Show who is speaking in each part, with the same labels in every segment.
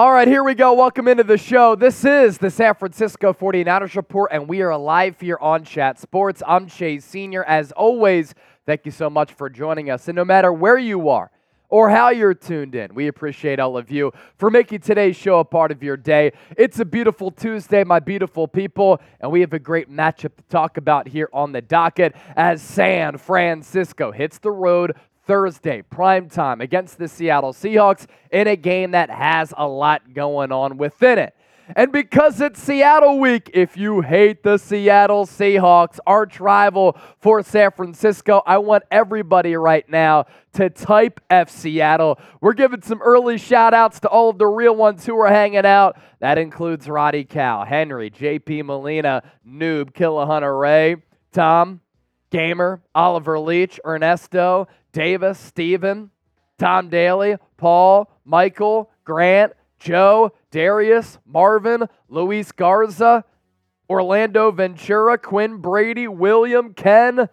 Speaker 1: All right, here we go. Welcome into the show. This is the San Francisco 49ers Report, and we are live here on Chat Sports. I'm Chase Senior. As always, thank you so much for joining us. And no matter where you are or how you're tuned in, we appreciate all of you for making today's show a part of your day. It's a beautiful Tuesday, my beautiful people, and we have a great matchup to talk about here on the docket as San Francisco hits the road Thursday, prime time against the Seattle Seahawks in a game that has a lot going on within it. And because it's Seattle week, if you hate the Seattle Seahawks, arch rival for San Francisco, I want everybody right now to type F Seattle. We're giving some early shout outs to all of the real ones who are hanging out. That includes Roddy Cal, Henry, JP Molina, Noob, Killahunter Ray, Tom, Gamer, Oliver Leach, Ernesto, Davis, Stephen, Tom Daly, Paul, Michael, Grant, Joe, Darius, Marvin, Luis Garza, Orlando Ventura, Quinn Brady, William, Ken,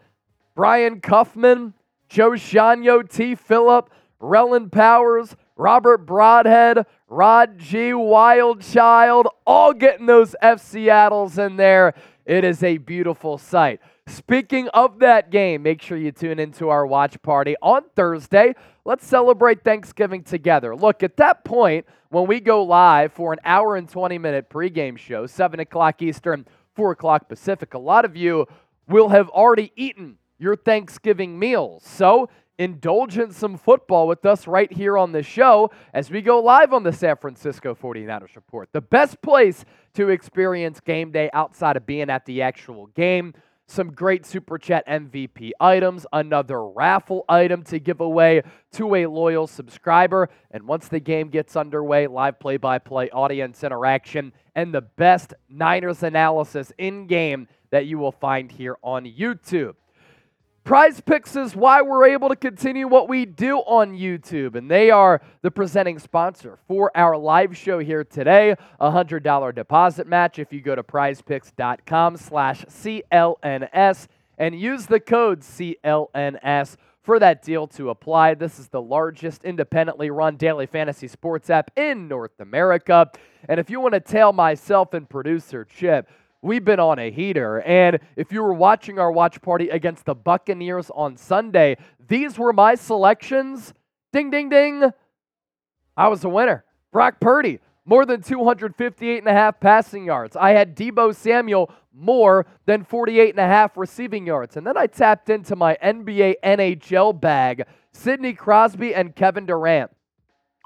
Speaker 1: Brian Cuffman, Joe Shanyo, T. Phillip, Rellin Powers, Robert Broadhead, Rod G. Wildchild, all getting those F Seattles in there. It is a beautiful sight. Speaking of that game, make sure you tune into our watch party on Thursday. Let's celebrate Thanksgiving together. Look, at that point, when we go live for an hour and 20 minute pregame show, 7 o'clock Eastern, 4 o'clock Pacific, a lot of you will have already eaten your Thanksgiving meals. So indulge in some football with us right here on the show as we go live on the San Francisco 49ers Report. The best place to experience game day outside of being at the actual game some great Super Chat MVP items, another raffle item to give away to a loyal subscriber. And once the game gets underway, live play by play audience interaction and the best Niners analysis in game that you will find here on YouTube. PrizePicks is why we're able to continue what we do on YouTube, and they are the presenting sponsor for our live show here today. A hundred dollar deposit match if you go to PrizePicks.com/slash CLNS and use the code CLNS for that deal to apply. This is the largest independently run daily fantasy sports app in North America, and if you want to tail myself and producer Chip we've been on a heater. And if you were watching our watch party against the Buccaneers on Sunday, these were my selections. Ding, ding, ding. I was a winner. Brock Purdy, more than 258 and a half passing yards. I had Deebo Samuel more than 48 and a half receiving yards. And then I tapped into my NBA NHL bag, Sidney Crosby and Kevin Durant.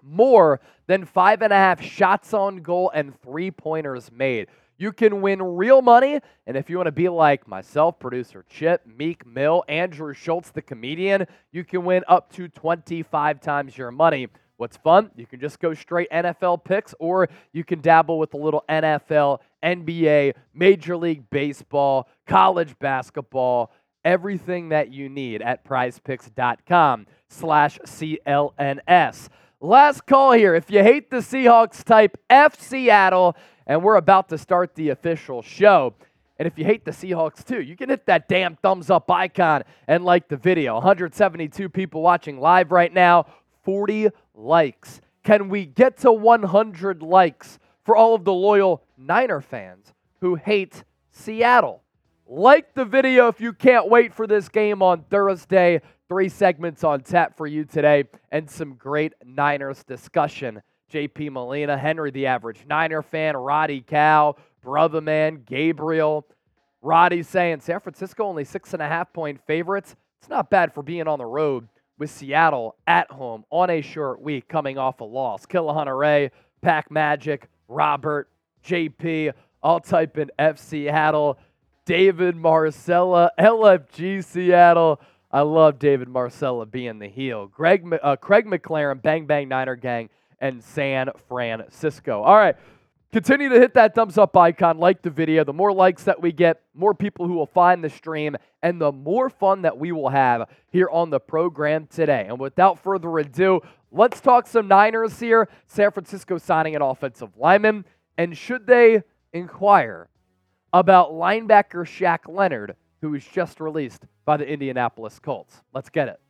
Speaker 1: More than five and a half shots on goal and three pointers made. You can win real money. And if you want to be like myself, producer Chip, Meek Mill, Andrew Schulz, the comedian, you can win up to 25 times your money. What's fun? You can just go straight NFL picks, or you can dabble with a little NFL, NBA, Major League Baseball, college basketball, everything that you need at prizepicks.com slash CLNS. Last call here. If you hate the Seahawks, type F Seattle and we're about to start the official show. And if you hate the Seahawks too, you can hit that damn thumbs up icon and like the video. 172 people watching live right now, 40 likes. Can we get to 100 likes for all of the loyal Niner fans who hate Seattle? Like the video if you can't wait for this game on Thursday. Three segments on tap for you today and some great Niners discussion JP Molina, Henry the average Niner fan, Roddy Cow, Brother Man, Gabriel. Roddy saying San Francisco only six and a half point favorites. It's not bad for being on the road with Seattle at home on a short week coming off a loss. Killahunter Ray, Pack Magic, Robert, JP, I'll type in FC Seattle, David Marcella, LFG Seattle. I love David Marcella being the heel. Greg, uh, Craig McLaren, Bang Bang Niner Gang and San Francisco. All right. Continue to hit that thumbs up icon, like the video. The more likes that we get, more people who will find the stream, and the more fun that we will have here on the program today. And without further ado, let's talk some Niners here. San Francisco signing an offensive lineman. And should they inquire about linebacker Shaq Leonard, who was just released by the Indianapolis Colts? Let's get it.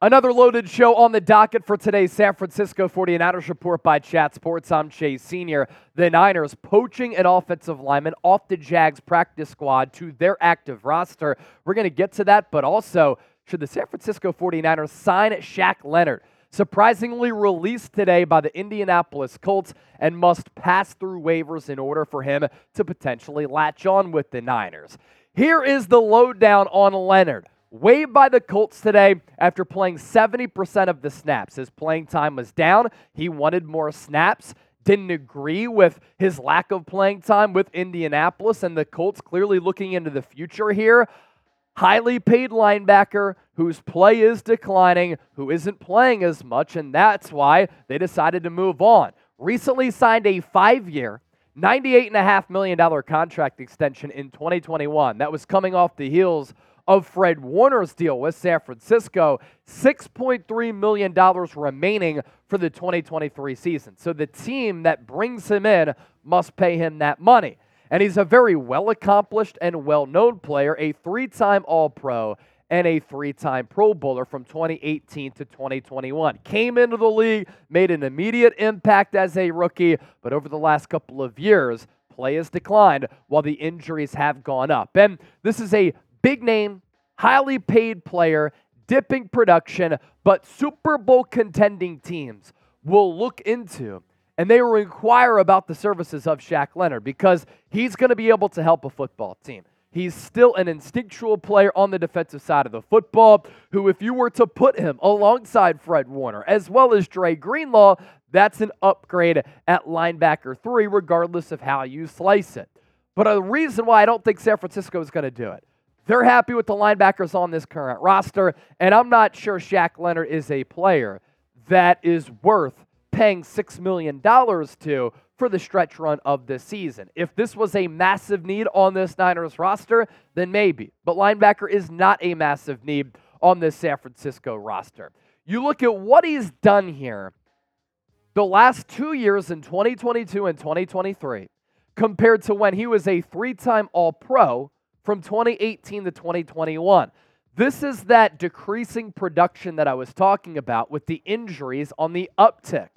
Speaker 1: Another loaded show on the docket for today's San Francisco 49ers report by Chat Sports. I'm Chase Senior. The Niners poaching an offensive lineman off the Jags practice squad to their active roster. We're going to get to that, but also, should the San Francisco 49ers sign Shaq Leonard? Surprisingly released today by the Indianapolis Colts and must pass through waivers in order for him to potentially latch on with the Niners. Here is the lowdown on Leonard waived by the Colts today after playing 70% of the snaps. His playing time was down. He wanted more snaps. Didn't agree with his lack of playing time with Indianapolis, and the Colts clearly looking into the future here. Highly paid linebacker whose play is declining, who isn't playing as much, and that's why they decided to move on. Recently signed a five year, $98.5 million contract extension in 2021. That was coming off the heels of Fred Warner's deal with San Francisco, $6.3 million remaining for the 2023 season. So the team that brings him in must pay him that money. And he's a very well accomplished and well known player, a three time All Pro and a three time Pro Bowler from 2018 to 2021. Came into the league, made an immediate impact as a rookie, but over the last couple of years, play has declined while the injuries have gone up. And this is a big name, highly paid player, dipping production, but Super Bowl contending teams will look into and they will inquire about the services of Shaq Leonard because he's going to be able to help a football team. He's still an instinctual player on the defensive side of the football, who, if you were to put him alongside Fred Warner as well as Dre Greenlaw, that's an upgrade at linebacker three, regardless of how you slice it. But the reason why I don't think San Francisco is going to do it they're happy with the linebackers on this current roster, and I'm not sure Shaq Leonard is a player that is worth paying $6 million to for the stretch run of this season. If this was a massive need on this Niners roster, then maybe. But linebacker is not a massive need on this San Francisco roster. You look at what he's done here the last two years in 2022 and 2023 compared to when he was a three time All Pro from 2018 to 2021. This is that decreasing production that I was talking about with the injuries on the uptick.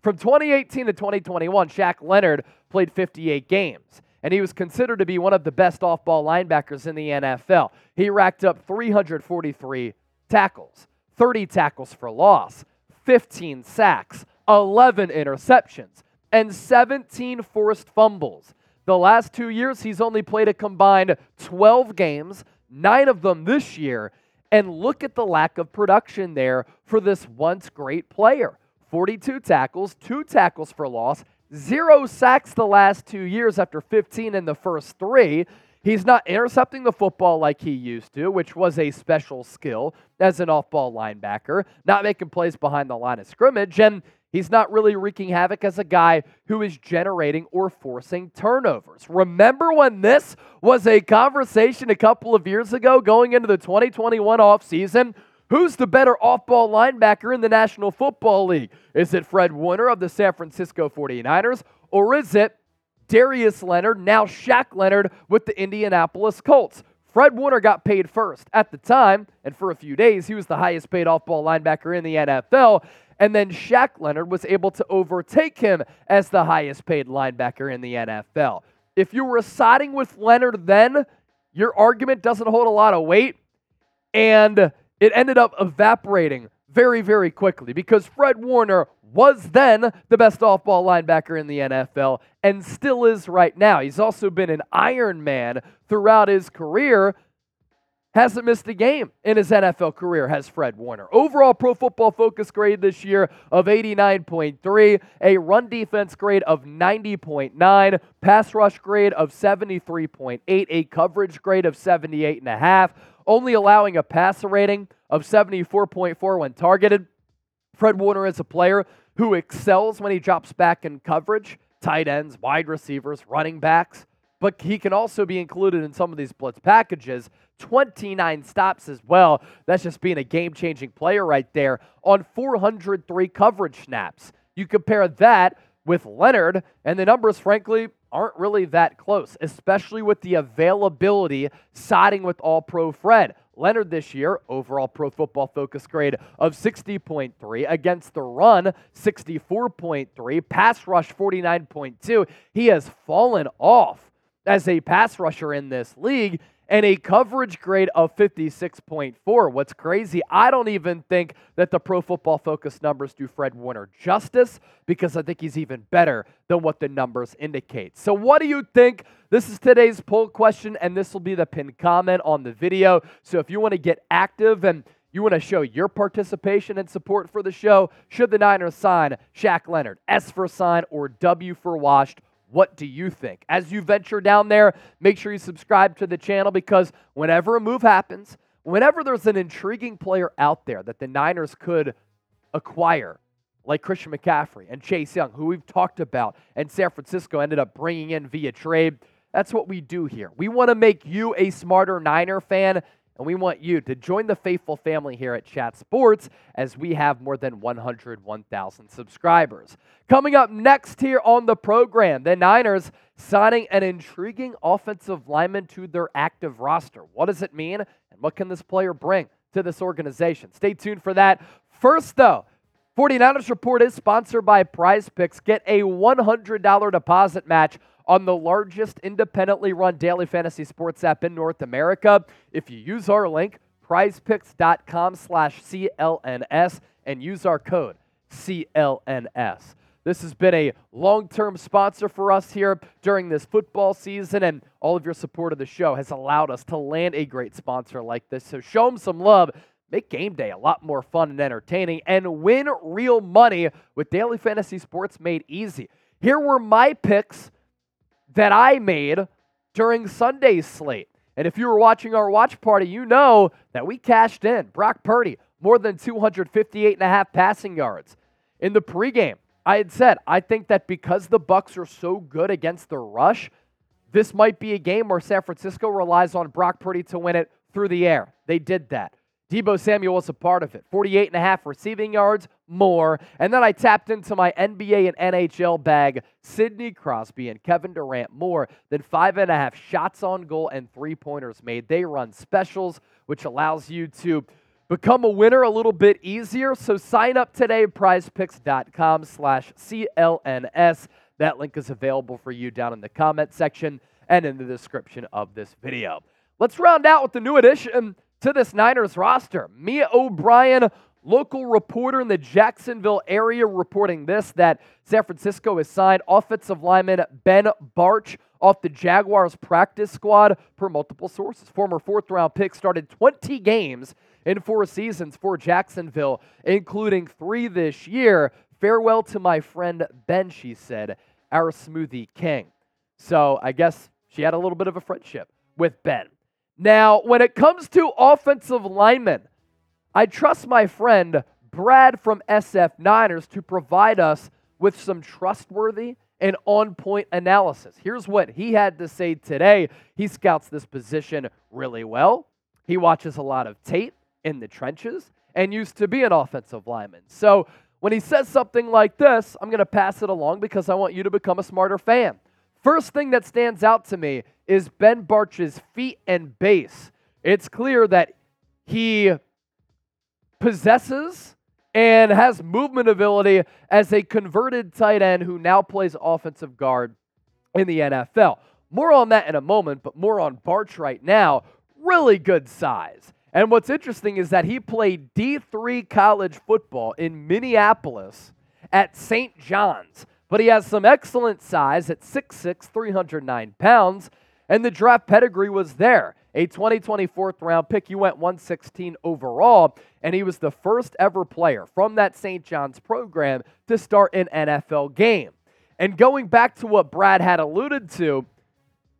Speaker 1: From 2018 to 2021, Shaq Leonard played 58 games, and he was considered to be one of the best off ball linebackers in the NFL. He racked up 343 tackles, 30 tackles for loss, 15 sacks, 11 interceptions, and 17 forced fumbles. The last two years, he's only played a combined 12 games, nine of them this year. And look at the lack of production there for this once great player 42 tackles, two tackles for loss, zero sacks the last two years after 15 in the first three. He's not intercepting the football like he used to, which was a special skill as an off ball linebacker, not making plays behind the line of scrimmage. And He's not really wreaking havoc as a guy who is generating or forcing turnovers. Remember when this was a conversation a couple of years ago going into the 2021 offseason? Who's the better off ball linebacker in the National Football League? Is it Fred Warner of the San Francisco 49ers, or is it Darius Leonard, now Shaq Leonard with the Indianapolis Colts? Fred Warner got paid first. At the time, and for a few days, he was the highest paid off ball linebacker in the NFL. And then Shaq Leonard was able to overtake him as the highest paid linebacker in the NFL. If you were siding with Leonard then, your argument doesn't hold a lot of weight. And it ended up evaporating very, very quickly because Fred Warner was then the best off ball linebacker in the NFL and still is right now. He's also been an Iron Man throughout his career hasn't missed a game in his NFL career, has Fred Warner. Overall Pro Football Focus grade this year of 89.3, a run defense grade of 90.9, pass rush grade of 73.8, a coverage grade of 78.5, only allowing a passer rating of 74.4 when targeted. Fred Warner is a player who excels when he drops back in coverage, tight ends, wide receivers, running backs but he can also be included in some of these blitz packages. 29 stops as well. That's just being a game changing player right there on 403 coverage snaps. You compare that with Leonard, and the numbers, frankly, aren't really that close, especially with the availability siding with All Pro Fred. Leonard this year, overall pro football focus grade of 60.3. Against the run, 64.3. Pass rush, 49.2. He has fallen off as a pass rusher in this league and a coverage grade of 56.4. What's crazy, I don't even think that the Pro Football Focus numbers do Fred Warner justice because I think he's even better than what the numbers indicate. So, what do you think? This is today's poll question, and this will be the pinned comment on the video. So, if you want to get active and you want to show your participation and support for the show, should the Niners sign Shaq Leonard, S for sign, or W for washed? What do you think? As you venture down there, make sure you subscribe to the channel because whenever a move happens, whenever there's an intriguing player out there that the Niners could acquire, like Christian McCaffrey and Chase Young, who we've talked about, and San Francisco ended up bringing in via trade. That's what we do here. We want to make you a smarter Niner fan and we want you to join the faithful family here at Chat Sports as we have more than 101,000 subscribers. Coming up next here on the program, the Niners signing an intriguing offensive lineman to their active roster. What does it mean, and what can this player bring to this organization? Stay tuned for that. First, though, 49ers Report is sponsored by PrizePicks. Get a $100 deposit match on the largest independently run daily fantasy sports app in North America. If you use our link, prizepicks.com slash CLNS, and use our code CLNS. This has been a long term sponsor for us here during this football season, and all of your support of the show has allowed us to land a great sponsor like this. So show them some love. Make game day a lot more fun and entertaining, and win real money with daily fantasy sports made easy. Here were my picks that I made during Sunday's slate. And if you were watching our watch party, you know that we cashed in. Brock Purdy, more than 258 and a half passing yards. In the pregame, I had said, I think that because the Bucks are so good against the rush, this might be a game where San Francisco relies on Brock Purdy to win it through the air. They did that. Deebo Samuel was a part of it. 48 and a half receiving yards, more. And then I tapped into my NBA and NHL bag, Sidney Crosby and Kevin Durant, more than five and a half shots on goal and three pointers made. They run specials, which allows you to become a winner a little bit easier. So sign up today at prizepicks.com slash CLNS. That link is available for you down in the comment section and in the description of this video. Let's round out with the new addition to this Niners roster. Mia O'Brien, local reporter in the Jacksonville area, reporting this that San Francisco has signed offensive lineman Ben Bartch off the Jaguars practice squad per multiple sources. Former fourth round pick started 20 games in four seasons for Jacksonville, including three this year. Farewell to my friend Ben, she said, our smoothie king. So I guess she had a little bit of a friendship with Ben. Now, when it comes to offensive linemen, I trust my friend Brad from SF Niners to provide us with some trustworthy and on point analysis. Here's what he had to say today. He scouts this position really well. He watches a lot of tape in the trenches and used to be an offensive lineman. So when he says something like this, I'm going to pass it along because I want you to become a smarter fan. First thing that stands out to me is Ben Bartch's feet and base. It's clear that he possesses and has movement ability as a converted tight end who now plays offensive guard in the NFL. More on that in a moment, but more on Bartch right now. Really good size. And what's interesting is that he played D3 college football in Minneapolis at St. John's but he has some excellent size at 6'6, 309 pounds, and the draft pedigree was there. A 2024 round pick, he went 116 overall, and he was the first ever player from that St. John's program to start an NFL game. And going back to what Brad had alluded to,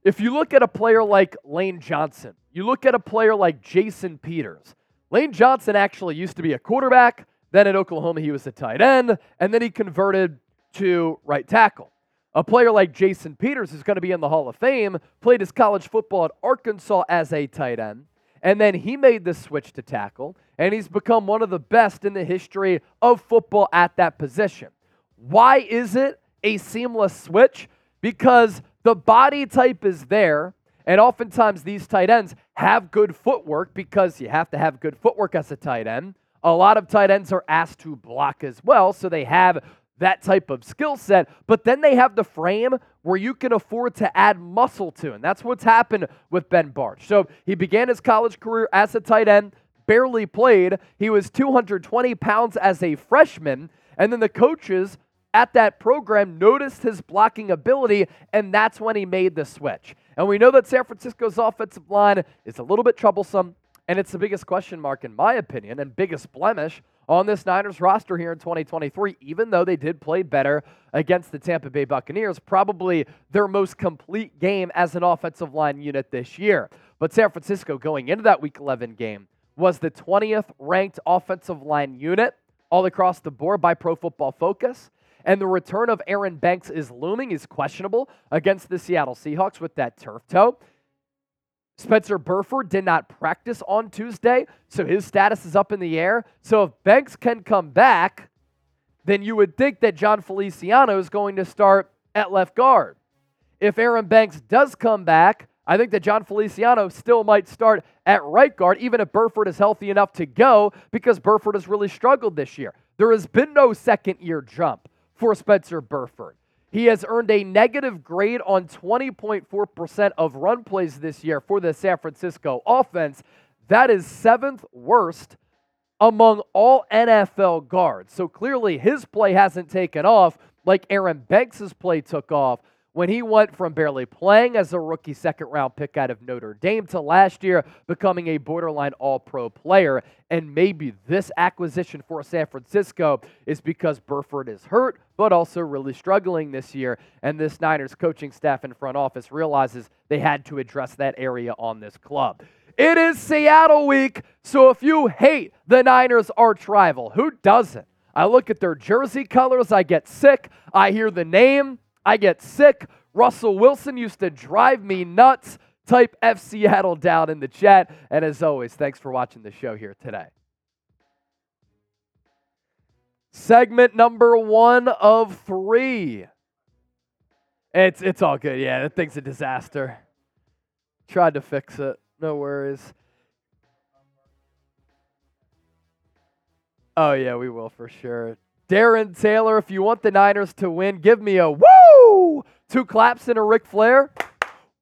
Speaker 1: if you look at a player like Lane Johnson, you look at a player like Jason Peters. Lane Johnson actually used to be a quarterback. Then at Oklahoma, he was a tight end, and then he converted to right tackle. A player like Jason Peters is going to be in the Hall of Fame, played his college football at Arkansas as a tight end, and then he made the switch to tackle, and he's become one of the best in the history of football at that position. Why is it a seamless switch? Because the body type is there, And oftentimes these tight ends have good footwork because you have to have good footwork as a tight end. A lot of tight ends are asked to block as well, so they have that type of skill set, but then they have the frame where you can afford to add muscle to. And that's what's happened with Ben Bartch. So he began his college career as a tight end, barely played. He was 220 pounds as a freshman. And then the coaches at that program noticed his blocking ability, and that's when he made the switch. And we know that San Francisco's offensive line is a little bit troublesome, and it's the biggest question mark, in my opinion, and biggest blemish on this Niners roster here in 2023, even though they did play better against the Tampa Bay Buccaneers, probably their most complete game as an offensive line unit this year. But San Francisco going into that Week 11 game was the 20th ranked offensive line unit all across the board by Pro Football Focus. And the return of Aaron Banks is looming, is questionable against the Seattle Seahawks with that turf toe. Spencer Burford did not practice on Tuesday, so his status is up in the air. So if Banks can come back, then you would think that Jon Feliciano is going to start at left guard. If Aaron Banks does come back, I think that Jon Feliciano still might start at right guard, even if Burford is healthy enough to go, because Burford has really struggled this year. There has been no second year jump for Spencer Burford. He has earned a negative grade on 20.4% of run plays this year for the San Francisco offense. That is seventh worst among all NFL guards. So clearly his play hasn't taken off like Aaron Banks' play took off when he went from barely playing as a rookie second round pick out of Notre Dame to last year becoming a borderline all pro player. And maybe this acquisition for San Francisco is because Burford is hurt, but also really struggling this year. And this Niners coaching staff and front office realizes they had to address that area on this club. It is Seattle week, so if you hate the Niners arch rival, who doesn't? I look at their jersey colors, I get sick. I hear the name, I get sick. Russell Wilson used to drive me nuts. Type F Seattle down in the chat. And as always, thanks for watching the show here today. Segment number one of three. It's, it's all good. Yeah, that thing's a disaster. Tried to fix it. No worries. Oh, yeah, we will for sure. Darren Taylor, if you want the Niners to win, give me a woo! Two claps and a Ric Flair.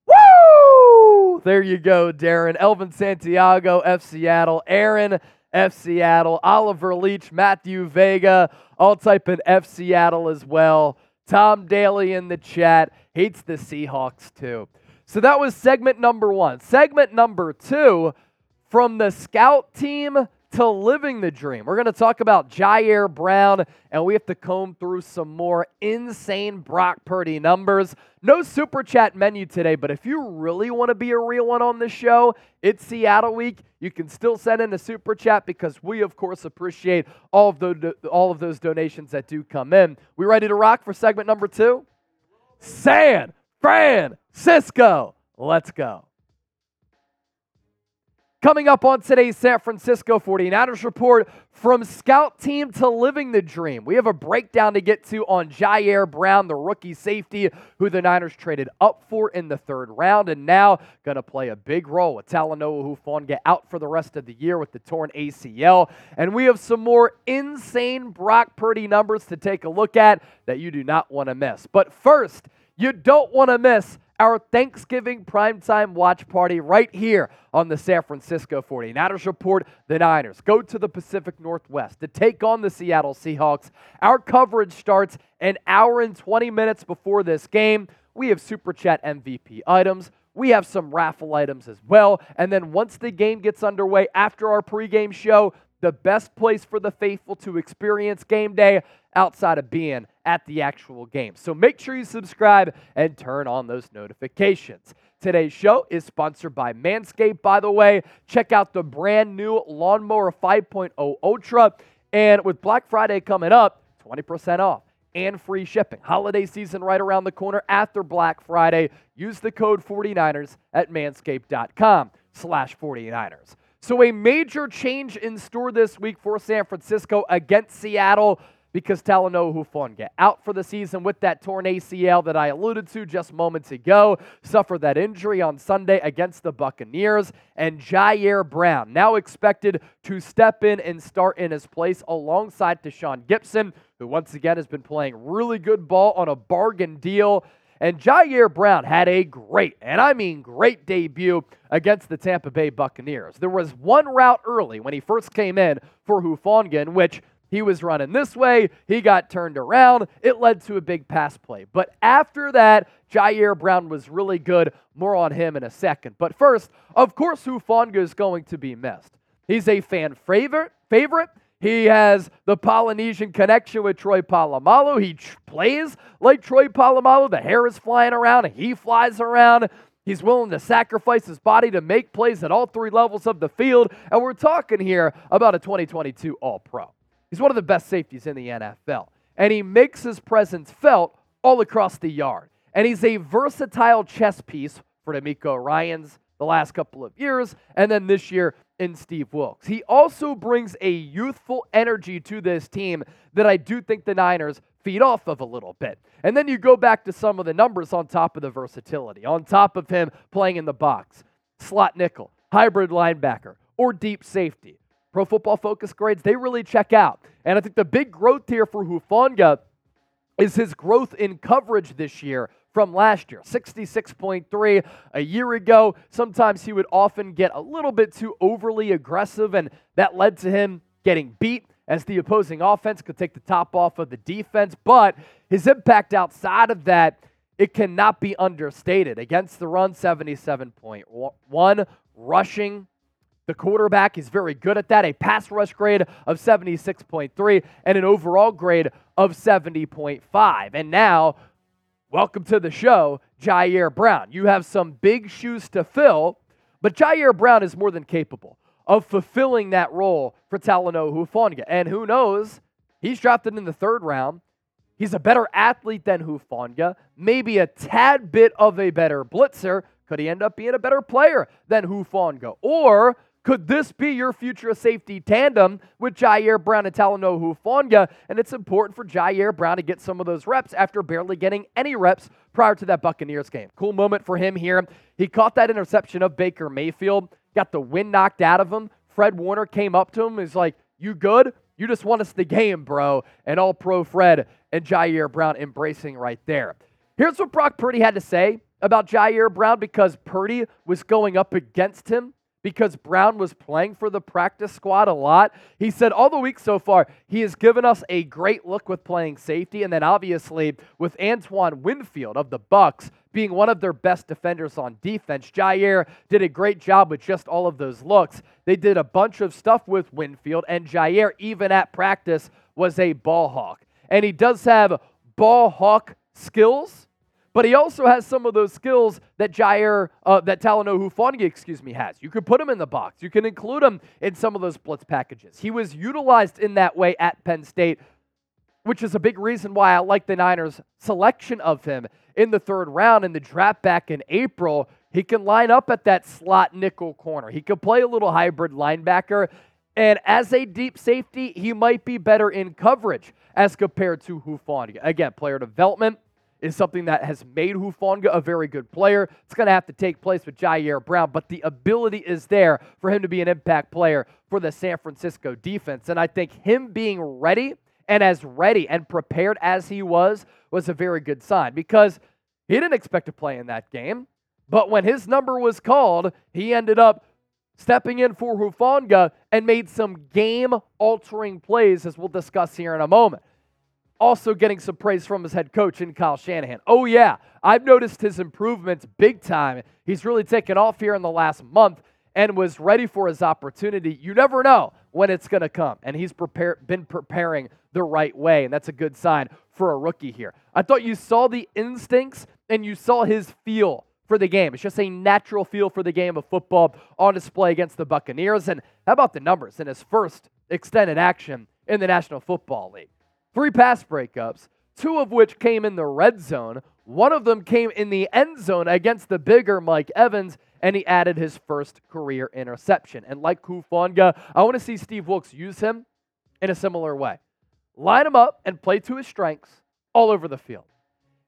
Speaker 1: Woo! There you go, Darren. Elvin Santiago, F Seattle. Aaron, F Seattle. Oliver Leach, Matthew Vega, all type in F Seattle as well. Tom Daly in the chat hates the Seahawks too. So that was segment number one. Segment number two from the scout team to living the dream. We're going to talk about Ji'Ayir Brown, and we have to comb through some more insane Brock Purdy numbers. No super chat menu today, but if you really want to be a real one on this show, it's Seattle week. You can still send in a super chat because we, of course, appreciate all of, the, all of those donations that do come in. We ready to rock for segment number two? San Francisco. Let's go. Coming up on today's San Francisco 49ers report, from scout team to living the dream. We have a breakdown to get to on Ji'Ayir Brown, the rookie safety who the Niners traded up for in the third round and now going to play a big role with Talanoa Hufanga out for the rest of the year with the torn ACL. And we have some more insane Brock Purdy numbers to take a look at that you do not want to miss. But first, you don't want to miss our Thanksgiving primetime watch party right here on the San Francisco 49ers Report. The Niners go to the Pacific Northwest to take on the Seattle Seahawks. Our coverage starts an hour and 20 minutes before this game. We have Super Chat MVP items. We have some raffle items as well. And then once the game gets underway after our pregame show, the best place for the faithful to experience game day outside of being at the actual game. So make sure you subscribe and turn on those notifications. Today's show is sponsored by Manscaped, by the way. Check out the brand new Lawnmower 5.0 Ultra. And with Black Friday coming up, 20% off and free shipping. Holiday season right around the corner after Black Friday. Use the code 49ers at manscaped.com slash 49ers. So a major change in store this week for San Francisco against Seattle because Talanoa Hufanga out for the season with that torn ACL that I alluded to just moments ago, suffered that injury on Sunday against the Buccaneers, and Ji'Ayir Brown now expected to step in and start in his place alongside Tashaun Gipson, who once again has been playing really good ball on a bargain deal. And Ji'Ayir Brown had a great, and I mean great debut against the Tampa Bay Buccaneers. There was one route early when he first came in for Hufanga, which he was running this way. He got turned around. It led to a big pass play. But after that, Ji'Ayir Brown was really good. More on him in a second. But first, of course, Hufanga is going to be missed. He's a fan favorite. Favorite. He has the Polynesian connection with Troy Polamalu. He tr- plays like Troy Polamalu. The hair is flying around. He flies around. He's willing to sacrifice his body to make plays at all three levels of the field. And we're talking here about a 2022 All Pro. He's one of the best safeties in the NFL. And he makes his presence felt all across the yard. And he's a versatile chess piece for DeMeco Ryans the last couple of years, and then this year in Steve Wilks. He also brings a youthful energy to this team that I do think the Niners feed off of a little bit. And then you go back to some of the numbers on top of the versatility, on top of him playing in the box, slot nickel, hybrid linebacker, or deep safety. Pro Football Focus grades, they really check out. And I think the big growth here for Hufanga is his growth in coverage this year from last year 66.3 a year ago. Sometimes he would often get a little bit too overly aggressive, and that led to him getting beat as the opposing offense could take the top off of the defense. But his impact outside of that, it cannot be understated. Against the run, 77.1, rushing the quarterback is very good at that. A pass rush grade of 76.3 and an overall grade of 70.5. And now, welcome to the show, Ji'Ayir Brown. You have some big shoes to fill, but Ji'Ayir Brown is more than capable of fulfilling that role for Talanoa Hufanga. And who knows, he's drafted in the third round. He's a better athlete than Hufanga, maybe a tad bit of a better blitzer. Could he end up being a better player than Hufanga? Or could this be your future safety tandem with Ji'Ayir Brown and Talanoa Hufanga? And it's important for Ji'Ayir Brown to get some of those reps after barely getting any reps prior to that Buccaneers game. Cool moment for him here. He caught that interception of Baker Mayfield, got the wind knocked out of him. Fred Warner came up to him, is like, You good? You just won us the game, bro. And all pro Fred and Ji'Ayir Brown embracing right there. Here's what Brock Purdy had to say about Ji'Ayir Brown because Purdy was going up against him because Brown was playing for the practice squad a lot. He said all the week so far, he has given us a great look with playing safety, and then obviously with Antoine Winfield of the Bucks being one of their best defenders on defense. Ji'Ayir did a great job with just all of those looks. They did a bunch of stuff with Winfield, and Ji'Ayir, even at practice, was a ball hawk. And he does have ball hawk skills but he also has some of those skills that Ji'Ayir, uh, that Talanoa Hufanga, excuse me, has. You could put him in the box. You can include him in some of those blitz packages. He was utilized in that way at Penn State, which is a big reason why I like the Niners' selection of him in the third round in the draft back in April. He can line up at that slot nickel corner. He could play a little hybrid linebacker. And as a deep safety, he might be better in coverage as compared to Hufanga. Again, player development is something that has made Hufanga a very good player. It's going to have to take place with Ji'Ayir Brown, but the ability is there for him to be an impact player for the San Francisco defense. And I think him being ready and as ready and prepared as he was was a very good sign because he didn't expect to play in that game. But when his number was called, he ended up stepping in for Hufanga and made some game altering plays, as we'll discuss here in a moment also getting some praise from his head coach in Kyle Shanahan. Oh, yeah, I've noticed his improvements big time. He's really taken off here in the last month and was ready for his opportunity. You never know when it's going to come, and he's prepare, been preparing the right way, and that's a good sign for a rookie here. I thought you saw the instincts and you saw his feel for the game. It's just a natural feel for the game of football on display against the Buccaneers. And how about the numbers in his first extended action in the National Football League? Three pass breakups, two of which came in the red zone. One of them came in the end zone against the bigger Mike Evans, and he added his first career interception. And like Hufanga, I want to see Steve Wilks use him in a similar way. line him up, and play to his strengths all over the field.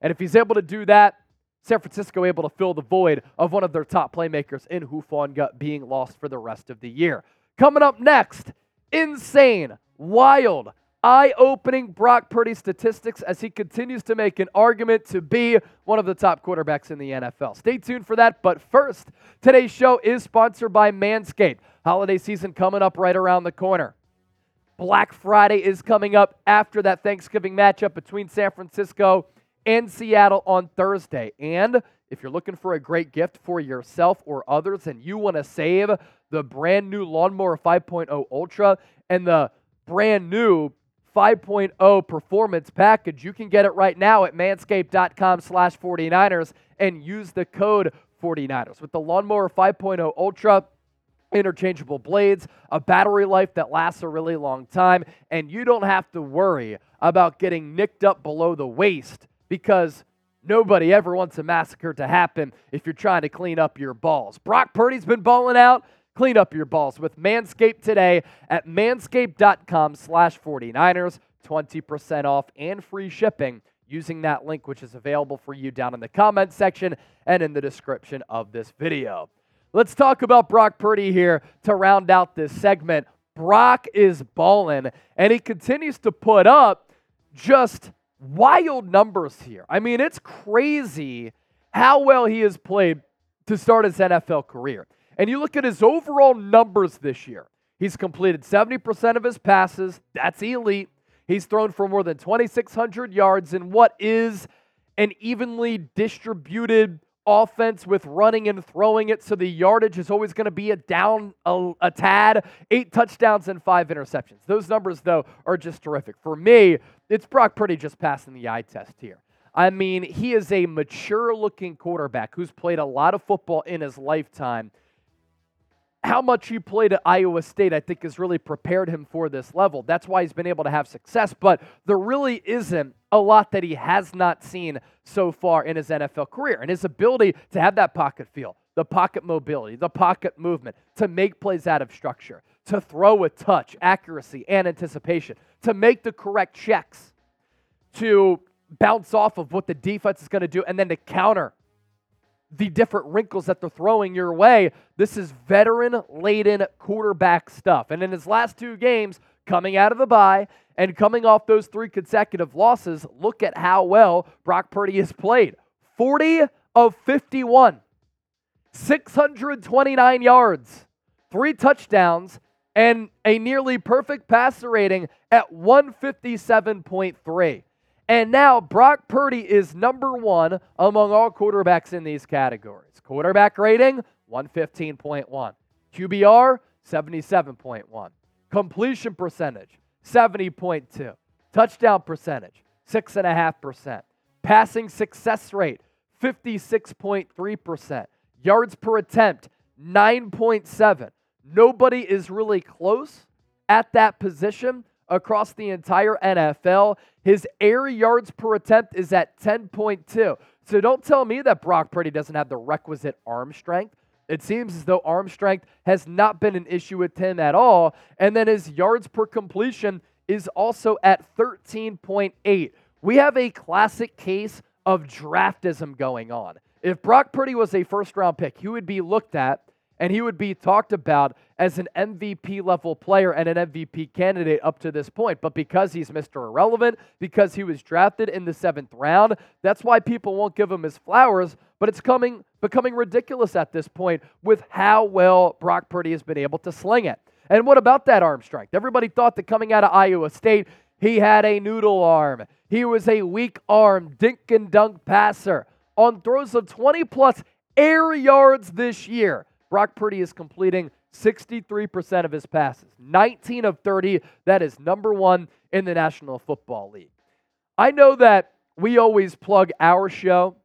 Speaker 1: And if he's able to do that, San Francisco able to fill the void of one of their top playmakers in Hufanga being lost for the rest of the year. Coming up next, insane, wild, eye opening Brock Purdy statistics as he continues to make an argument to be one of the top quarterbacks in the NFL. Stay tuned for that. But first, today's show is sponsored by Manscaped. Holiday season coming up right around the corner. Black Friday is coming up after that Thanksgiving matchup between San Francisco and Seattle on Thursday. And if you're looking for a great gift for yourself or others and you want to save the brand new Lawnmower 5.0 Ultra and the brand new 5.0 performance package, you can get it right now at manscaped.com slash 49ers and use the code 49ers. With the Lawnmower 5.0 Ultra, interchangeable blades, a battery life that lasts a really long time, and you don't have to worry about getting nicked up below the waist because nobody ever wants a massacre to happen if you're trying to clean up your balls. Brock Purdy's been balling out. Clean up your balls with Manscaped today at manscaped.com slash 49ers. 20% off and free shipping using that link, which is available for you down in the comment section and in the description of this video. Let's talk about Brock Purdy here to round out this segment. Brock is balling, and he continues to put up just wild numbers here. I mean, it's crazy how well he has played to start his NFL career. And you look at his overall numbers this year. He's completed 70% of his passes. That's elite. He's thrown for more than 2,600 yards in what is an evenly distributed offense with running and throwing it, so the yardage is always going to be a down a, a, tad. Eight touchdowns and five interceptions. Those numbers, though, are just terrific. For me, it's Brock Purdy just passing the eye test here. I mean, he is a mature looking quarterback who's played a lot of football in his lifetime how much he played at Iowa State, I think, has really prepared him for this level. That's why he's been able to have success. But there really isn't a lot that he has not seen so far in his NFL career. And his ability to have that pocket feel, the pocket mobility, the pocket movement, to make plays out of structure, to throw with touch, accuracy, and anticipation, to make the correct checks, to bounce off of what the defense is going to do, and then to counter the different wrinkles that they're throwing your way. This is veteran laden quarterback stuff. And in his last two games, coming out of the bye and coming off those three consecutive losses, look at how well Brock Purdy has played 40 of 51, 629 yards, three touchdowns, and a nearly perfect passer rating at 157.3. And now Brock Purdy is number one among all quarterbacks in these categories. Quarterback rating, 115.1. QBR, 77.1. Completion percentage, 70.2. Touchdown percentage, 6.5%. Passing success rate, 56.3%. Yards per attempt, 9.7. Nobody is really close at that position across the entire NFL. His air yards per attempt is at 10.2. So don't tell me that Brock Purdy doesn't have the requisite arm strength. It seems as though arm strength has not been an issue with him at all. And then his yards per completion is also at 13.8. We have a classic case of draftism going on. If Brock Purdy was a first round pick, he would be looked at and he would be talked about as an MVP level player and an MVP candidate up to this point. But because he's Mr. Irrelevant, because he was drafted in the seventh round, that's why people won't give him his flowers. But it's coming becoming ridiculous at this point with how well Brock Purdy has been able to sling it. And what about that arm strength? Everybody thought that coming out of Iowa State, he had a noodle arm. He was a weak arm, dink and dunk passer on throws of 20 plus air yards this year. Brock Purdy is completing 63% of his passes, 19 of 30. That is number one in the National Football League. I know that we always plug our show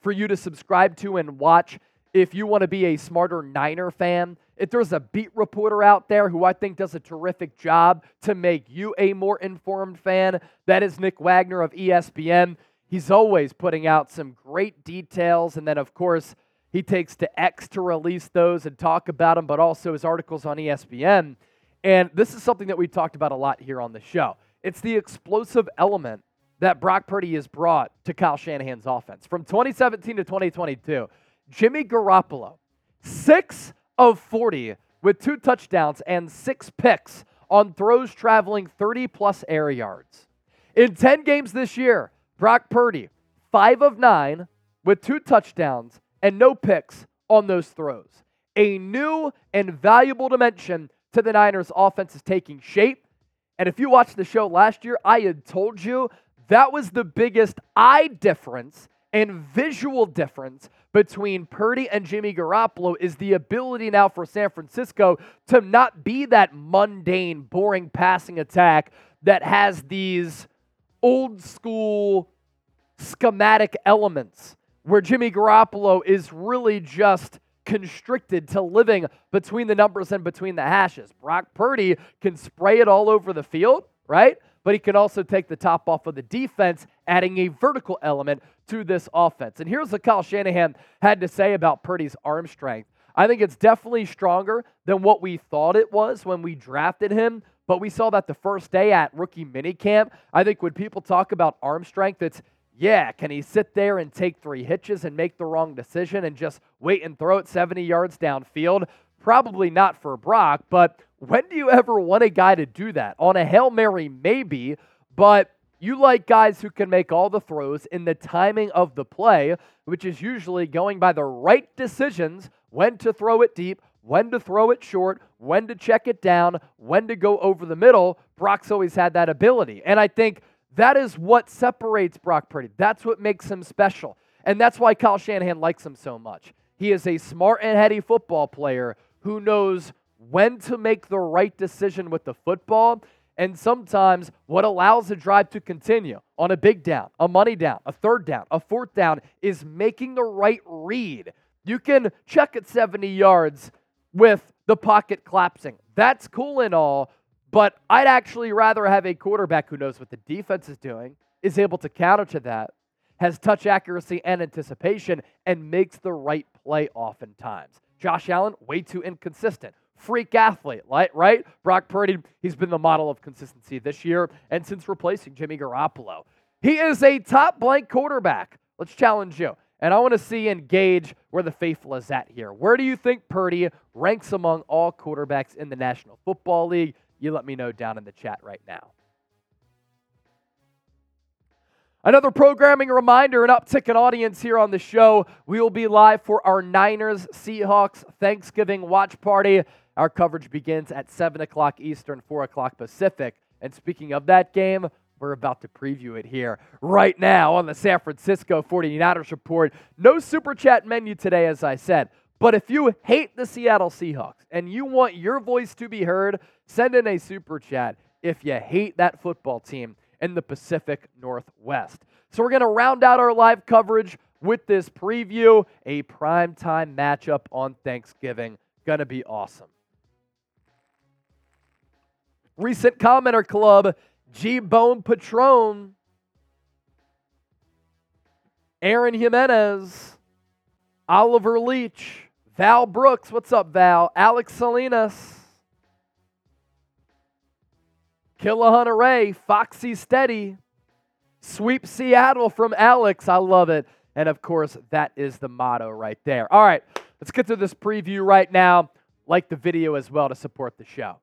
Speaker 1: for you to subscribe to and watch if you want to be a smarter Niner fan. If there's a beat reporter out there who I think does a terrific job to make you a more informed fan, that is Nick Wagoner of ESPN. He's always putting out some great details. And then, of course, he takes to X to release those and talk about them, but also his articles on ESPN. And this is something that we talked about a lot here on the show. It's the explosive element that Brock Purdy has brought to Kyle Shanahan's offense. From 2017 to 2022, Jimmy Garoppolo, 6 of 40 with two touchdowns and six picks on throws traveling 30 plus air yards. In 10 games this year, Brock Purdy, 5 of 9 with two touchdowns and no picks on those throws. A new and valuable dimension to the Niners offense is taking shape. And if you watched the show last year, I had told you that was the biggest eye difference and visual difference between Purdy and Jimmy Garoppolo is the ability now for San Francisco to not be that mundane, boring passing attack that has these old school schematic elements where Jimmy Garoppolo is really just constricted to living between the numbers and between the hashes. Brock Purdy can spray it all over the field, right? But he can also take the top off of the defense, adding a vertical element to this offense. And here's what Kyle Shanahan had to say about Purdy's arm strength. I think it's definitely stronger than what we thought it was when we drafted him. But we saw that the first day at rookie minicamp. I think when people talk about arm strength, it's yeah, can he sit there and take three hitches and make the wrong decision and just wait and throw it 70 yards downfield? Probably not for Brock, but when do you ever want a guy to do that? On a Hail Mary, maybe, but you like guys who can make all the throws in the timing of the play, which is usually going by the right decisions when to throw it deep, when to throw it short, when to check it down, when to go over the middle. Brock's always had that ability. And I think that is what separates Brock Purdy. That's what makes him special. And that's why Kyle Shanahan likes him so much. He is a smart and heady football player who knows when to make the right decision with the football and sometimes what allows a drive to continue on a big down, a money down, a third down, a fourth down is making the right read. You can check at 70 yards with the pocket collapsing. That's cool and all, but I'd actually rather have a quarterback who knows what the defense is doing, is able to counter to that, has touch accuracy and anticipation, and makes the right play oftentimes. Josh Allen, way too inconsistent. Freak athlete, right? Brock Purdy, he's been the model of consistency this year and since replacing Jimmy Garoppolo. He is a top blank quarterback. Let's challenge you. And I want to see and gauge where the faithful is at here. Where do you think Purdy ranks among all quarterbacks in the National Football League? You let me know down in the chat right now. Another programming reminder, an uptick in audience here on the show. We will be live for our Niners Seahawks Thanksgiving watch party. Our coverage begins at 7 o'clock Eastern, 4 o'clock Pacific. And speaking of that game, we're about to preview it here right now on the San Francisco 49ers report. No super chat menu today, as I said. But if you hate the Seattle Seahawks and you want your voice to be heard, send in a super chat if you hate that football team in the Pacific Northwest. So we're going to round out our live coverage with this preview, a primetime matchup on Thanksgiving. Going to be awesome. Recent commenter club, G Bone Patron, Aaron Jimenez, Oliver Leach, Val Brooks. What's up, Val? Alex Salinas, Killahunter Ray, Foxy Steady, Sweep Seattle from Alex. I love it. And of course, that is the motto right there. All right, let's get to this preview right now. Like the video as well to support the show.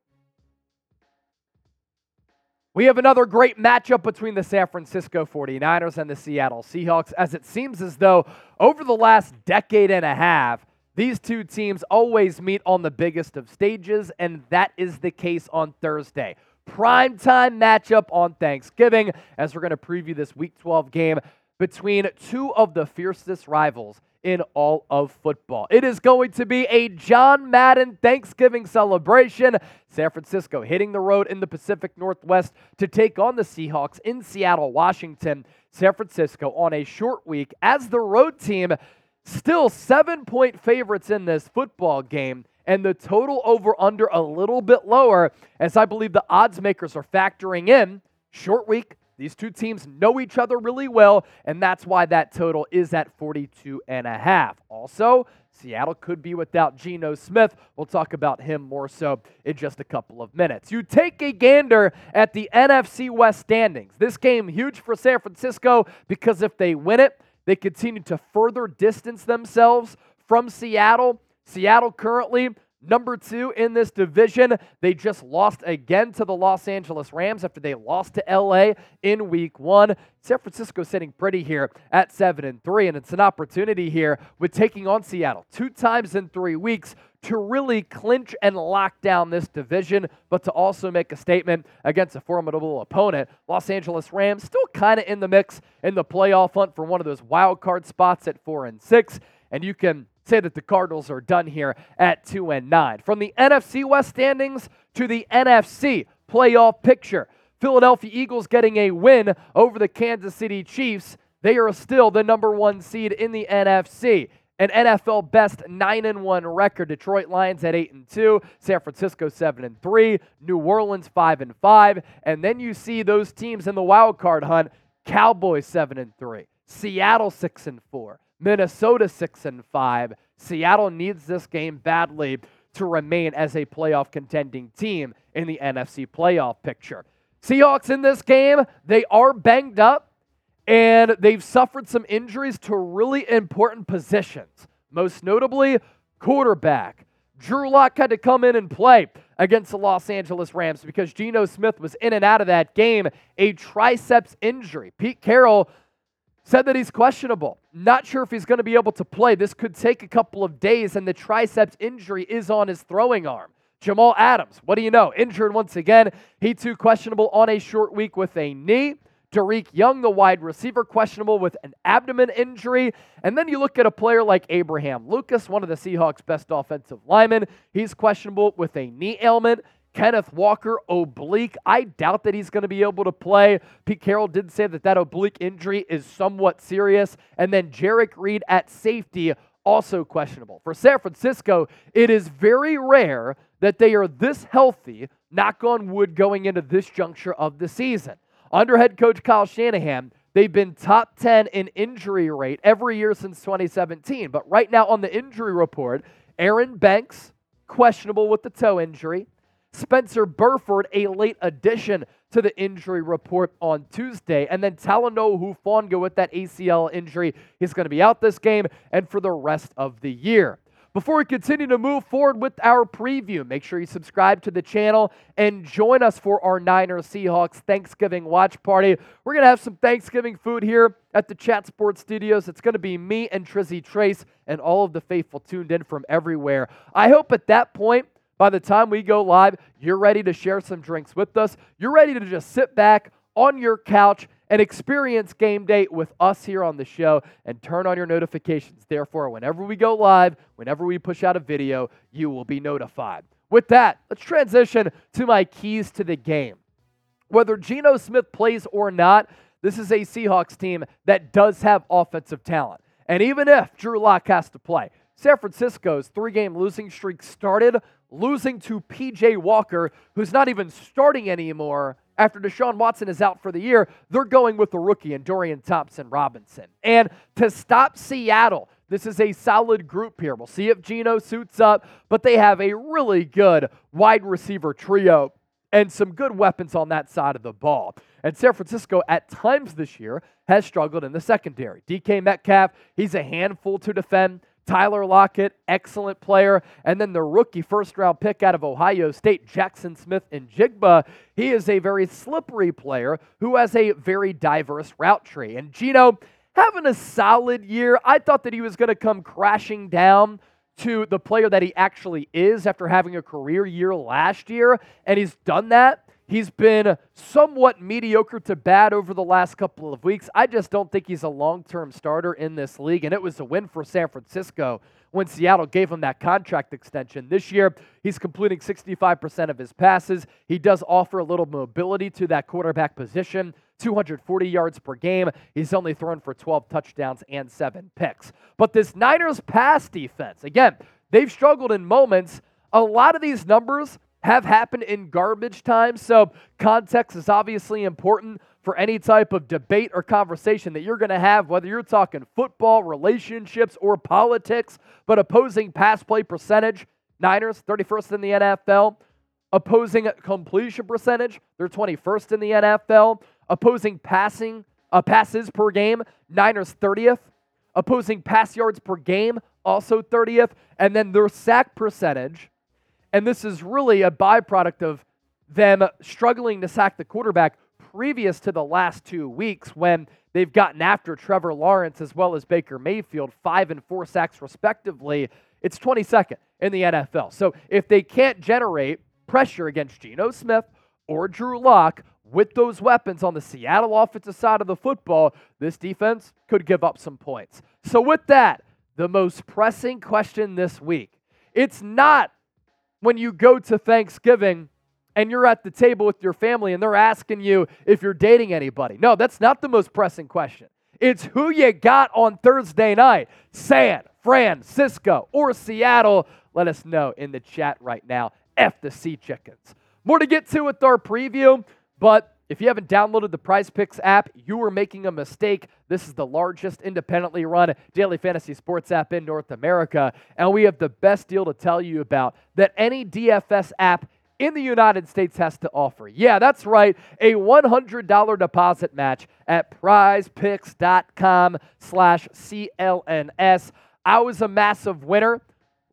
Speaker 1: We have another great matchup between the San Francisco 49ers and the Seattle Seahawks, as it seems as though over the last decade and a half, these two teams always meet on the biggest of stages, and that is the case on Thursday. Prime time matchup on Thanksgiving, as we're going to preview this Week 12 game between two of the fiercest rivals in all of football. It is going to be a John Madden Thanksgiving celebration. San Francisco hitting the road in the Pacific Northwest to take on the Seahawks in Seattle, Washington. San Francisco on a short week as the road team, still seven point favorites in this football game. And the total over under a little bit lower, as I believe the odds makers are factoring in short week, These two teams know each other really well, and that's why that total is at 42 and a half. Also, Seattle could be without Geno Smith. We'll talk about him more so in just a couple of minutes. You take a gander at the NFC West standings. This game huge for San Francisco because if they win it, they continue to further distance themselves from Seattle. Seattle currently Number two in this division, they just lost again to the Los Angeles Rams after they lost to LA in week one. San Francisco sitting pretty here at seven and three, and it's an opportunity here with taking on Seattle two times in three weeks to really clinch and lock down this division, but to also make a statement against a formidable opponent. Los Angeles Rams still kind of in the mix in the playoff hunt for one of those wild card spots at four and six, and you can say that the Cardinals are done here at 2 and 9. From the NFC West standings to the NFC playoff picture. Philadelphia Eagles getting a win over the Kansas City Chiefs. They are still the number 1 seed in the NFC. An NFL best 9 and 1 record. Detroit Lions at 8 and 2, San Francisco 7 and 3, New Orleans 5 and 5, and then you see those teams in the wild card hunt. Cowboys 7 and 3, Seattle 6 and 4, Minnesota 6 and 5. Seattle needs this game badly to remain as a playoff contending team in the NFC playoff picture. Seahawks in this game, they are banged up and they've suffered some injuries to really important positions, most notably quarterback. Drew Lock had to come in and play against the Los Angeles Rams because Geno Smith was in and out of that game, a triceps injury. Pete Carroll said that he's questionable. Not sure if he's going to be able to play. This could take a couple of days, and the triceps injury is on his throwing arm. Jamal Adams, what do you know? Injured once again. He too questionable on a short week with a knee. Dareke Young, the wide receiver, questionable with an abdomen injury. And then you look at a player like Abraham Lucas, one of the Seahawks' best offensive linemen. He's questionable with a knee ailment. Kenneth Walker, oblique. I doubt that he's going to be able to play. Pete Carroll did say that that oblique injury is somewhat serious. And then Jerrick Reed at safety, also questionable. For San Francisco, it is very rare that they are this healthy, knock on wood, going into this juncture of the season. Under head coach Kyle Shanahan, they've been top 10 in injury rate every year since 2017. But right now on the injury report, Aaron Banks, questionable with the toe injury. Spencer Burford, a late addition to the injury report on Tuesday. And then Talanoa Hufanga with that ACL injury. He's going to be out this game and for the rest of the year. Before we continue to move forward with our preview, make sure you subscribe to the channel and join us for our Niners Seahawks Thanksgiving watch party. We're going to have some Thanksgiving food here at the Chat Sports Studios. It's going to be me and Trizzy Trace and all of the faithful tuned in from everywhere. I hope at that point, by the time we go live, you're ready to share some drinks with us. You're ready to just sit back on your couch and experience game day with us here on the show and turn on your notifications. Therefore, whenever we go live, whenever we push out a video, you will be notified. With that, let's transition to my keys to the game. Whether Geno Smith plays or not, this is a Seahawks team that does have offensive talent. And even if Drew Lock has to play, San Francisco's three game losing streak started losing to PJ Walker, who's not even starting anymore after Deshaun Watson is out for the year. They're going with the rookie and Dorian Thompson Robinson. And to stop Seattle, this is a solid group here. We'll see if Geno suits up, but they have a really good wide receiver trio and some good weapons on that side of the ball. And San Francisco, at times this year, has struggled in the secondary. DK Metcalf, he's a handful to defend. Tyler Lockett, excellent player. And then the rookie first round pick out of Ohio State, Jackson Smith-Njigba. He is a very slippery player who has a very diverse route tree. And Geno, having a solid year. I thought that he was going to come crashing down to the player that he actually is after having a career year last year. And he's done that. He's been somewhat mediocre to bad over the last couple of weeks. I just don't think he's a long term starter in this league, and it was a win for San Francisco when Seattle gave him that contract extension. This year, he's completing 65% of his passes. He does offer a little mobility to that quarterback position. 240 yards per game. He's only thrown for 12 touchdowns and seven picks. But this Niners pass defense, again, they've struggled in moments. A lot of these numbers have happened in garbage time. So, context is obviously important for any type of debate or conversation that you're going to have, whether you're talking football, relationships, or politics. But opposing pass play percentage, Niners, 31st in the NFL. Opposing completion percentage, they're 21st in the NFL. Opposing passing uh, passes per game, Niners 30th. Opposing pass yards per game, also 30th. And then their sack percentage, and this is really a byproduct of them struggling to sack the quarterback previous to the last two weeks when they've gotten after Trevor Lawrence as well as Baker Mayfield, five and four sacks respectively. It's 22nd in the NFL. So if they can't generate pressure against Geno Smith or Drew Lock with those weapons on the Seattle offensive side of the football, this defense could give up some points. So with that, the most pressing question this week. It's not when you go to Thanksgiving and you're at the table with your family and they're asking you if you're dating anybody. No, that's not the most pressing question. It's who you got on Thursday night San Francisco or Seattle. Let us know in the chat right now. F the Sea Chickens. More to get to with our preview, but if you haven't downloaded the PrizePicks app, you are making a mistake. This is the largest independently run daily fantasy sports app in North America, and we have the best deal to tell you about that any DFS app in the United States has to offer. Yeah, that's right, a $100 deposit match at prizepicks.com slash CLNS. I was a massive winner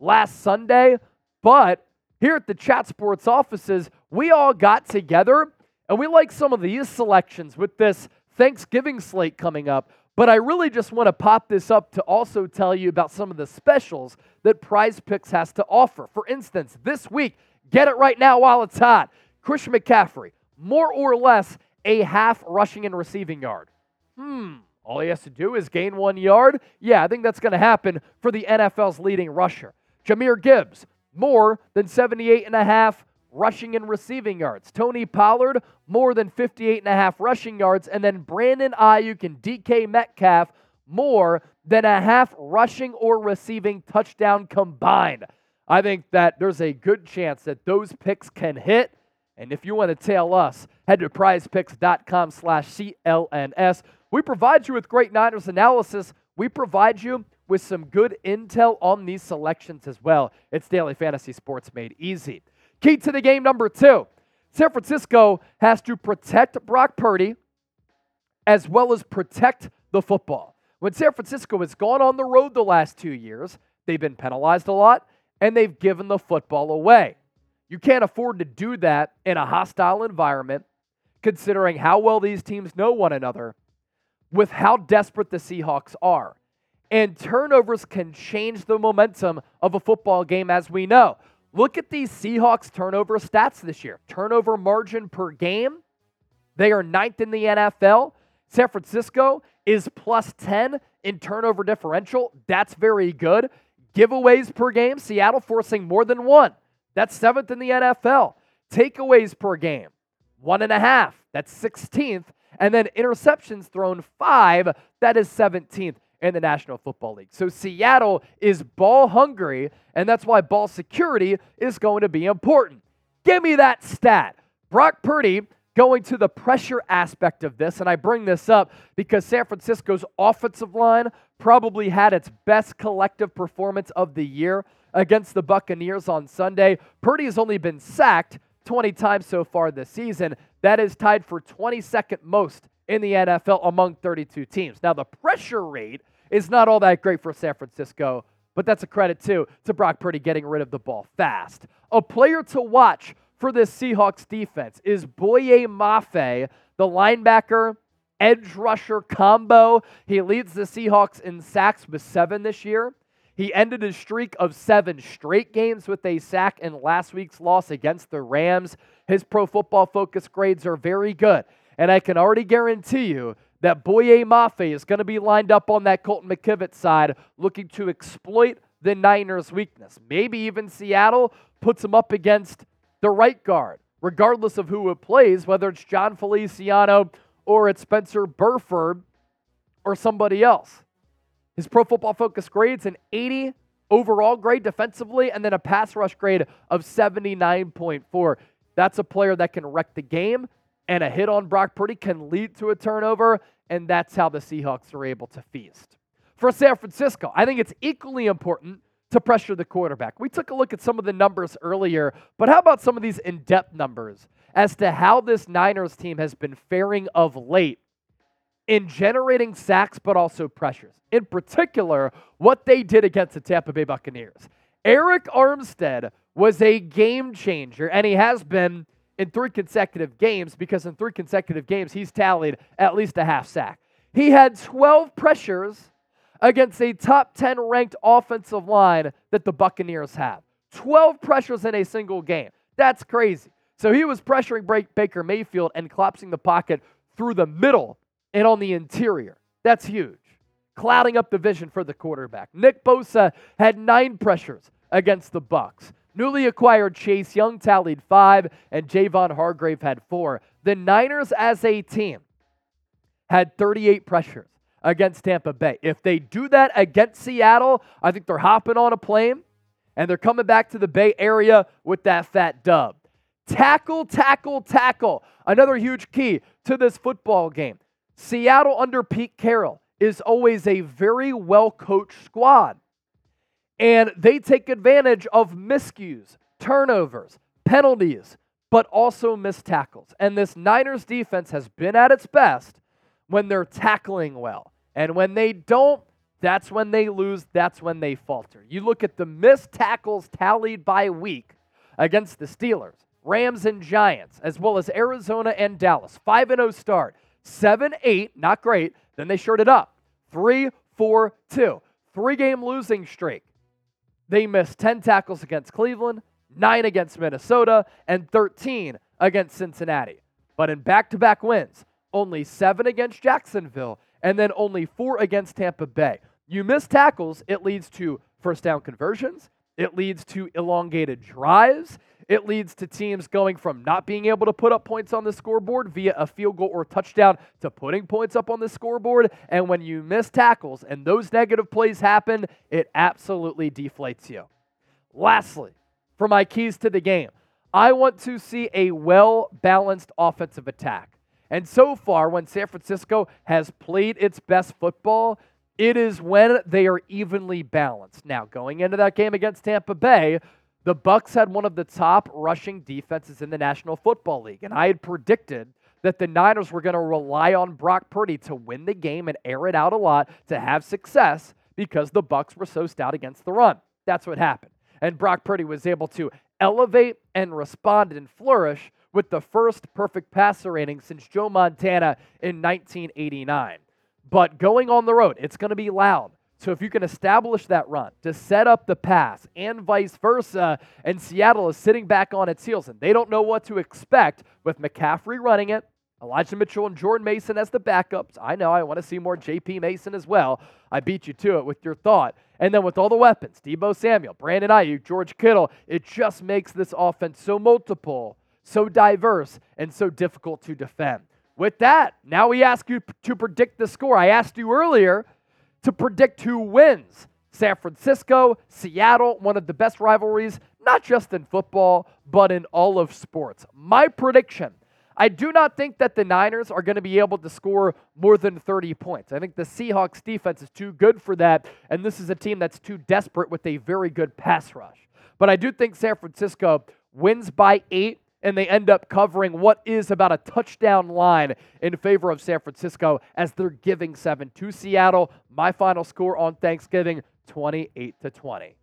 Speaker 1: last Sunday, but here at the Chat Sports offices, we all got together and we like some of these selections with this Thanksgiving slate coming up. But I really just want to pop this up to also tell you about some of the specials that PrizePicks has to offer. For instance, this week, get it right now while it's hot. Christian McCaffrey, more or less a half rushing and receiving yard. Hmm, all he has to do is gain one yard. Yeah, I think that's going to happen for the NFL's leading rusher. Jahmyr Gibbs, more than 78 and a half rushing and receiving yards. Tony Pollard, more than 58 and a half rushing yards. And then Brandon Aiyuk and DK Metcalf, more than a half rushing or receiving touchdown combined. I think that there's a good chance that those picks can hit. And if you want to tail us, head to prizepicks.com slash CLNS. We provide you with great Niners analysis. We provide you with some good intel on these selections as well. It's Daily Fantasy Sports made easy. Key to the game number two San Francisco has to protect Brock Purdy as well as protect the football. When San Francisco has gone on the road the last two years, they've been penalized a lot and they've given the football away. You can't afford to do that in a hostile environment, considering how well these teams know one another, with how desperate the Seahawks are. And turnovers can change the momentum of a football game, as we know. Look at these Seahawks turnover stats this year. Turnover margin per game, they are ninth in the NFL. San Francisco is plus 10 in turnover differential. That's very good. Giveaways per game, Seattle forcing more than one. That's seventh in the NFL. Takeaways per game, one and a half. That's 16th. And then interceptions thrown, five. That is 17th in the National Football League. So Seattle is ball hungry, and that's why ball security is going to be important. Give me that stat. Brock Purdy going to the pressure aspect of this, and I bring this up because San Francisco's offensive line probably had its best collective performance of the year against the Buccaneers on Sunday. Purdy has only been sacked 20 times so far this season. That is tied for 22nd most in the NFL among 32 teams. Now, the pressure rate is not all that great for San Francisco, but that's a credit too to Brock Purdy getting rid of the ball fast. A player to watch for this Seahawks defense is Boye Mafe, the linebacker edge rusher combo. He leads the Seahawks in sacks with seven this year. He ended his streak of seven straight games with a sack in last week's loss against the Rams. His pro football focus grades are very good. And I can already guarantee you that Boye Mafe is going to be lined up on that Colton McKivitz side, looking to exploit the Niners' weakness. Maybe even Seattle puts him up against the right guard, regardless of who it plays, whether it's Jon Feliciano or it's Spencer Burford or somebody else. His pro football focus grades an 80 overall grade defensively and then a pass rush grade of 79.4. That's a player that can wreck the game, and a hit on Brock Purdy can lead to a turnover, and that's how the Seahawks are able to feast. For San Francisco, I think it's equally important to pressure the quarterback. We took a look at some of the numbers earlier, but how about some of these in depth numbers as to how this Niners team has been faring of late in generating sacks, but also pressures? In particular, what they did against the Tampa Bay Buccaneers. Arik Armstead was a game changer, and he has been in three consecutive games because in three consecutive games, he's tallied at least a half sack. He had 12 pressures against a top 10 ranked offensive line that the Buccaneers have. 12 pressures in a single game. That's crazy. So he was pressuring Baker Mayfield and collapsing the pocket through the middle and on the interior. That's huge. Clouding up the vision for the quarterback. Nick Bosa had nine pressures against the Bucks. Newly acquired Chase Young tallied five, and Javon Hargrave had four. The Niners as a team had 38 pressures against Tampa Bay. If they do that against Seattle, I think they're hopping on a plane and they're coming back to the Bay Area with that fat dub. Tackle, tackle, tackle. Another huge key to this football game. Seattle under Pete Carroll is always a very well coached squad. And they take advantage of miscues, turnovers, penalties, but also missed tackles. And this Niners defense has been at its best when they're tackling well. And when they don't, that's when they lose, that's when they falter. You look at the missed tackles tallied by week against the Steelers, Rams, and Giants, as well as Arizona and Dallas. 5 and 0 start, 7 8, not great. Then they shorted up 3 4 2. Three game losing streak. They missed 10 tackles against Cleveland, 9 against Minnesota, and 13 against Cincinnati. But in back to back wins, only seven against Jacksonville, and then only four against Tampa Bay. You miss tackles, it leads to first down conversions, it leads to elongated drives, it leads to teams going from not being able to put up points on the scoreboard via a field goal or touchdown to putting points up on the scoreboard. And when you miss tackles and those negative plays happen, it absolutely deflates you. Lastly, for my keys to the game, I want to see a well balanced offensive attack. And so far, when San Francisco has played its best football, it is when they are evenly balanced. Now, going into that game against Tampa Bay, the Bucks had one of the top rushing defenses in the National Football League, and I had predicted that the Niners were going to rely on Brock Purdy to win the game and air it out a lot to have success because the Bucks were so stout against the run. That's what happened. And Brock Purdy was able to elevate and respond and flourish with the first perfect passer rating since Joe Montana in 1989. But going on the road, it's going to be loud. So if you can establish that run to set up the pass and vice versa, and Seattle is sitting back on its heels and they don't know what to expect with McCaffrey running it, Elijah Mitchell and Jordan Mason as the backups. I know I want to see more JP Mason as well. I beat you to it with your thought. And then with all the weapons, Deebo Samuel, Brandon Aiyuk, George Kittle, it just makes this offense so multiple so diverse, and so difficult to defend. With that, now we ask you to predict the score. I asked you earlier to predict who wins. San Francisco, Seattle, one of the best rivalries, not just in football, but in all of sports. My prediction I do not think that the Niners are going to be able to score more than 30 points. I think the Seahawks defense is too good for that, and this is a team that's too desperate with a very good pass rush. But I do think San Francisco wins by eight and they end up covering what is about a touchdown line in favor of San Francisco as they're giving seven to Seattle. My final score on Thanksgiving 28 to 20.